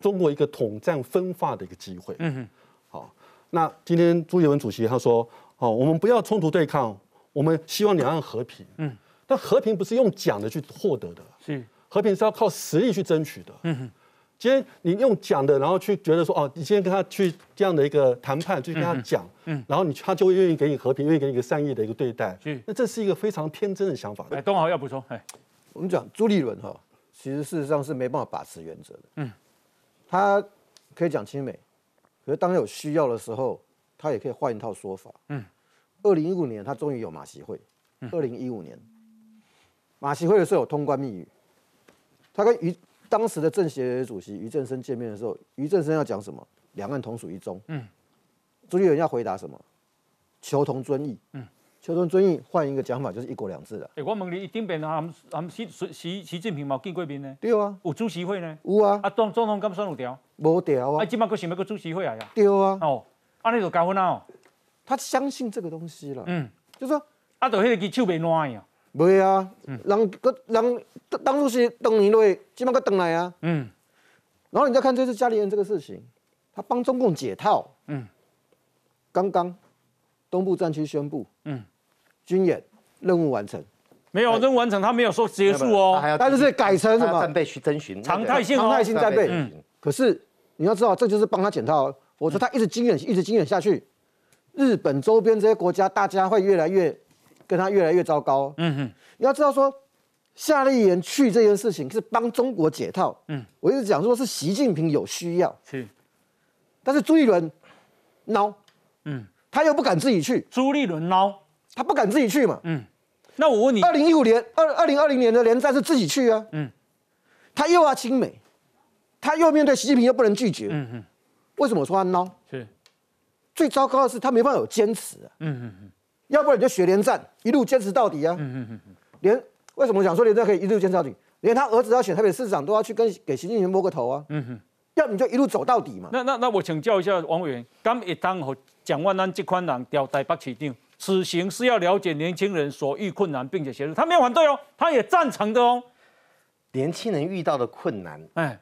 Speaker 14: 中国一个统战分化的一个机会。嗯哼，好，那今天朱立文主席他说，哦，我们不要冲突对抗，我们希望两岸和平。嗯，但和平不是用讲的去获得的，
Speaker 1: 是
Speaker 14: 和平是要靠实力去争取的。嗯哼。今天你用讲的，然后去觉得说哦，你今天跟他去这样的一个谈判，去跟他讲，嗯，然后你他就会愿意给你和平，愿意给你一个善意的一个对待，那这是一个非常天真的想法。
Speaker 1: 哎，东豪要补充，哎，
Speaker 5: 我们讲朱立伦哈，其实事实上是没办法把持原则的，嗯，他可以讲亲美，可是当有需要的时候，他也可以换一套说法，嗯，二零一五年他终于有马习会，二零一五年马习会的时候有通关密语，他跟于。当时的政协主席于正声见面的时候，于正声要讲什么？两岸同属一中。嗯，朱立伦要回答什么？求同尊异。嗯，求同尊异，换一个讲法就是一国两制了。
Speaker 1: 哎，我问你，顶边啊，俺们习习习近平冇见过面呢？
Speaker 5: 对啊。
Speaker 1: 有主席会呢？
Speaker 5: 有啊。
Speaker 1: 啊，总总统敢算有调？
Speaker 5: 无调啊。
Speaker 1: 啊，今麦佫想要佫主席会啊呀？
Speaker 5: 对啊。
Speaker 1: 哦，安尼就搞混啦哦。
Speaker 5: 他相信这个东西了。嗯，就说
Speaker 1: 啊，就迄个支手袂烂呀。
Speaker 5: 袂啊，人个人当初是等年内，起码个等来啊。嗯，然后你再看这次加利恩这个事情，他帮中共解套。嗯，刚刚东部战区宣布，嗯，军演任务完成，
Speaker 1: 没有任务完成，他没有说结束哦，
Speaker 5: 但是改成什么
Speaker 8: 战备去征询
Speaker 1: 常态性
Speaker 5: 常态性战备。嗯，可是你要知道，这就是帮他解套，我说他一直经演一直经演下去，日本周边这些国家大家会越来越。跟他越来越糟糕。嗯哼，你要知道说，夏立言去这件事情是帮中国解套。嗯，我一直讲说是习近平有需要。
Speaker 1: 是，
Speaker 5: 但是朱立伦孬。嗯，他又不敢自己去。
Speaker 1: 朱立伦孬，
Speaker 5: 他不敢自己去嘛。
Speaker 1: 嗯，那我问你，
Speaker 5: 二零一五年二二零二零年的连战是自己去啊。嗯，他又要亲美，他又面对习近平又不能拒绝。嗯哼，为什么说他孬？
Speaker 1: 是，
Speaker 5: 最糟糕的是他没办法有坚持啊。嗯哼哼。要不然你就学连战，一路坚持到底啊！嗯嗯嗯连为什么讲说连战可以一路坚持到底？连他儿子要选台北市长都要去跟给习近平摸个头啊！嗯哼，要你就一路走到底嘛。
Speaker 1: 那那那我请教一下王委员，刚一当和蒋万安这款人调台北市长，此行是要了解年轻人所遇困难，并且协助，他没有反对哦，他也赞成的哦。
Speaker 8: 年轻人遇到的困难，哎，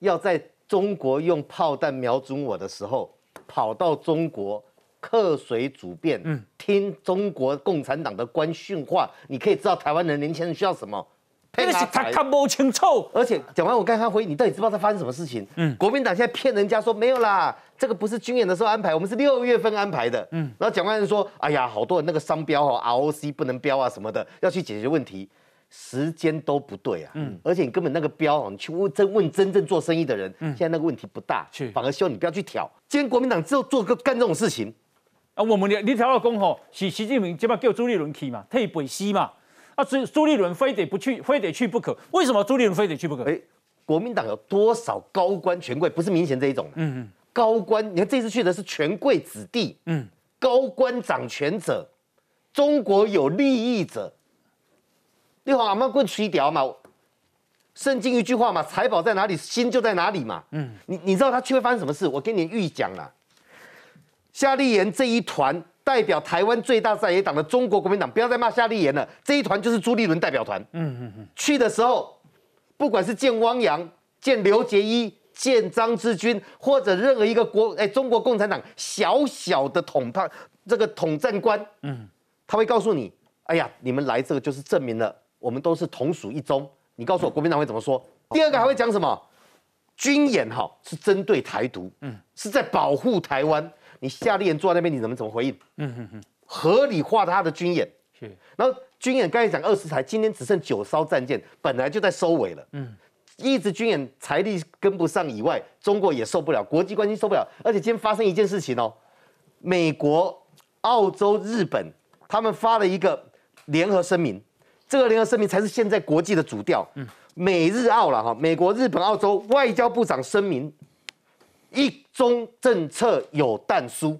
Speaker 8: 要在中国用炮弹瞄准我的时候，跑到中国。客随主便，嗯，听中国共产党的官训话，你可以知道台湾的年轻人需要什么。
Speaker 1: 那是他看不清楚。
Speaker 8: 而且讲完，我刚刚回你，到底知不知道在发生什么事情？嗯，国民党现在骗人家说没有啦，这个不是军演的时候安排，我们是六月份安排的。嗯，然后蒋万安说，哎呀，好多人那个商标哈，ROC 不能标啊什么的，要去解决问题。时间都不对啊，嗯，而且你根本那个标哦，你去问真问真正做生意的人，嗯，现在那个问题不大，反而希望你不要去挑。今天国民党只有做个干这种事情。
Speaker 1: 啊，我们你你条到讲吼，是习近平这摆叫朱立伦去嘛，替北西嘛。啊，朱朱立伦非得不去，非得去不可。为什么朱立伦非得去不可？哎，
Speaker 8: 国民党有多少高官权贵？不是明显这一种。嗯嗯。高官，你看这次去的是权贵子弟。嗯。高官掌权者，中国有利益者。你好，阿妈棍吹屌嘛？圣经一句话嘛，财宝在哪里，心就在哪里嘛。嗯。你你知道他去会发生什么事？我跟你预讲了。夏立言这一团代表台湾最大在野党的中国国民党，不要再骂夏立言了。这一团就是朱立伦代表团。嗯嗯嗯。去的时候，不管是见汪洋、见刘杰一、见张志军，或者任何一个国哎中国共产党小小的统派这个统战官，嗯，他会告诉你，哎呀，你们来这个就是证明了我们都是同属一中。你告诉我国民党会怎么说？第二个还会讲什么？军演哈是针对台独，嗯，是在保护台湾。你夏立言坐在那边，你怎么怎么回应？嗯哼哼，合理化他的军演。是，然后军演刚才讲二十台，今天只剩九艘战舰，本来就在收尾了。嗯，一直军演财力跟不上以外，中国也受不了，国际关系受不了。而且今天发生一件事情哦，美国、澳洲、日本他们发了一个联合声明，这个联合声明才是现在国际的主调。嗯，美日澳了哈，美国、日本、澳洲外交部长声明，一中政策有但书。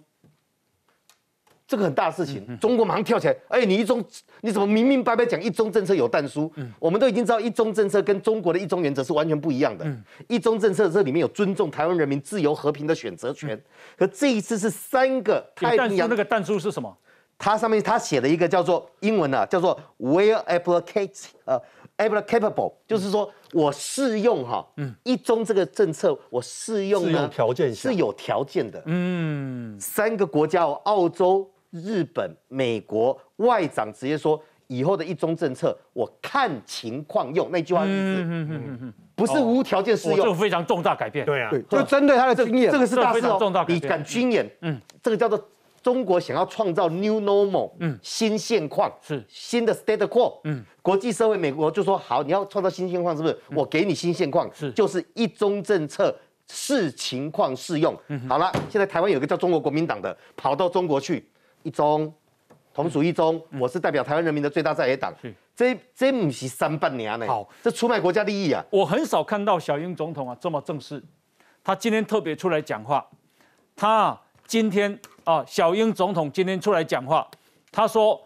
Speaker 8: 这个很大的事情，中国马上跳起来，哎，你一中你怎么明明白白讲一中政策有但书？我们都已经知道一中政策跟中国的一中原则是完全不一样的。一中政策这里面有尊重台湾人民自由和平的选择权，可这一次是三个
Speaker 1: 太平洋那个但书是什么？
Speaker 8: 它上面他写了一个叫做英文啊，叫做 well applicable，呃，applicable，就是说我适用哈，嗯。一中这个政策我适用
Speaker 14: 呢，条件
Speaker 8: 是有条件的。嗯，三个国家，澳洲。日本、美国外长直接说，以后的一中政策我看情况用，那句话意思，不是无条件适用，
Speaker 1: 这非常重大改变。
Speaker 3: 对啊，
Speaker 5: 就针对他的经验，
Speaker 8: 这个是大事
Speaker 1: 哦。
Speaker 8: 你敢军演，嗯，这个叫做中国想要创造 new normal，嗯，新现况
Speaker 1: 是
Speaker 8: 新的 state quo，嗯，国际社会，美国就说好，你要创造新现况，是不是？我给你新现况，
Speaker 1: 是
Speaker 8: 就是一中政策视情况适用。好了，现在台湾有个叫中国国民党的跑到中国去。一中，同属一中，我是代表台湾人民的最大在野党。这这不是三半年呢？
Speaker 1: 好，
Speaker 8: 这出卖国家利益啊！
Speaker 1: 我很少看到小英总统啊这么正式，他今天特别出来讲话。他今天啊，小英总统今天出来讲话，他说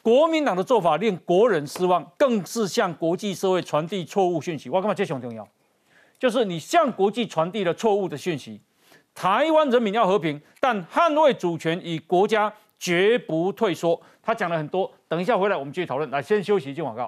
Speaker 1: 国民党的做法令国人失望，更是向国际社会传递错误讯息。我干嘛这很重要？就是你向国际传递了错误的讯息，台湾人民要和平，但捍卫主权与国家。绝不退缩。他讲了很多，等一下回来我们继续讨论。来，先休息，进广告。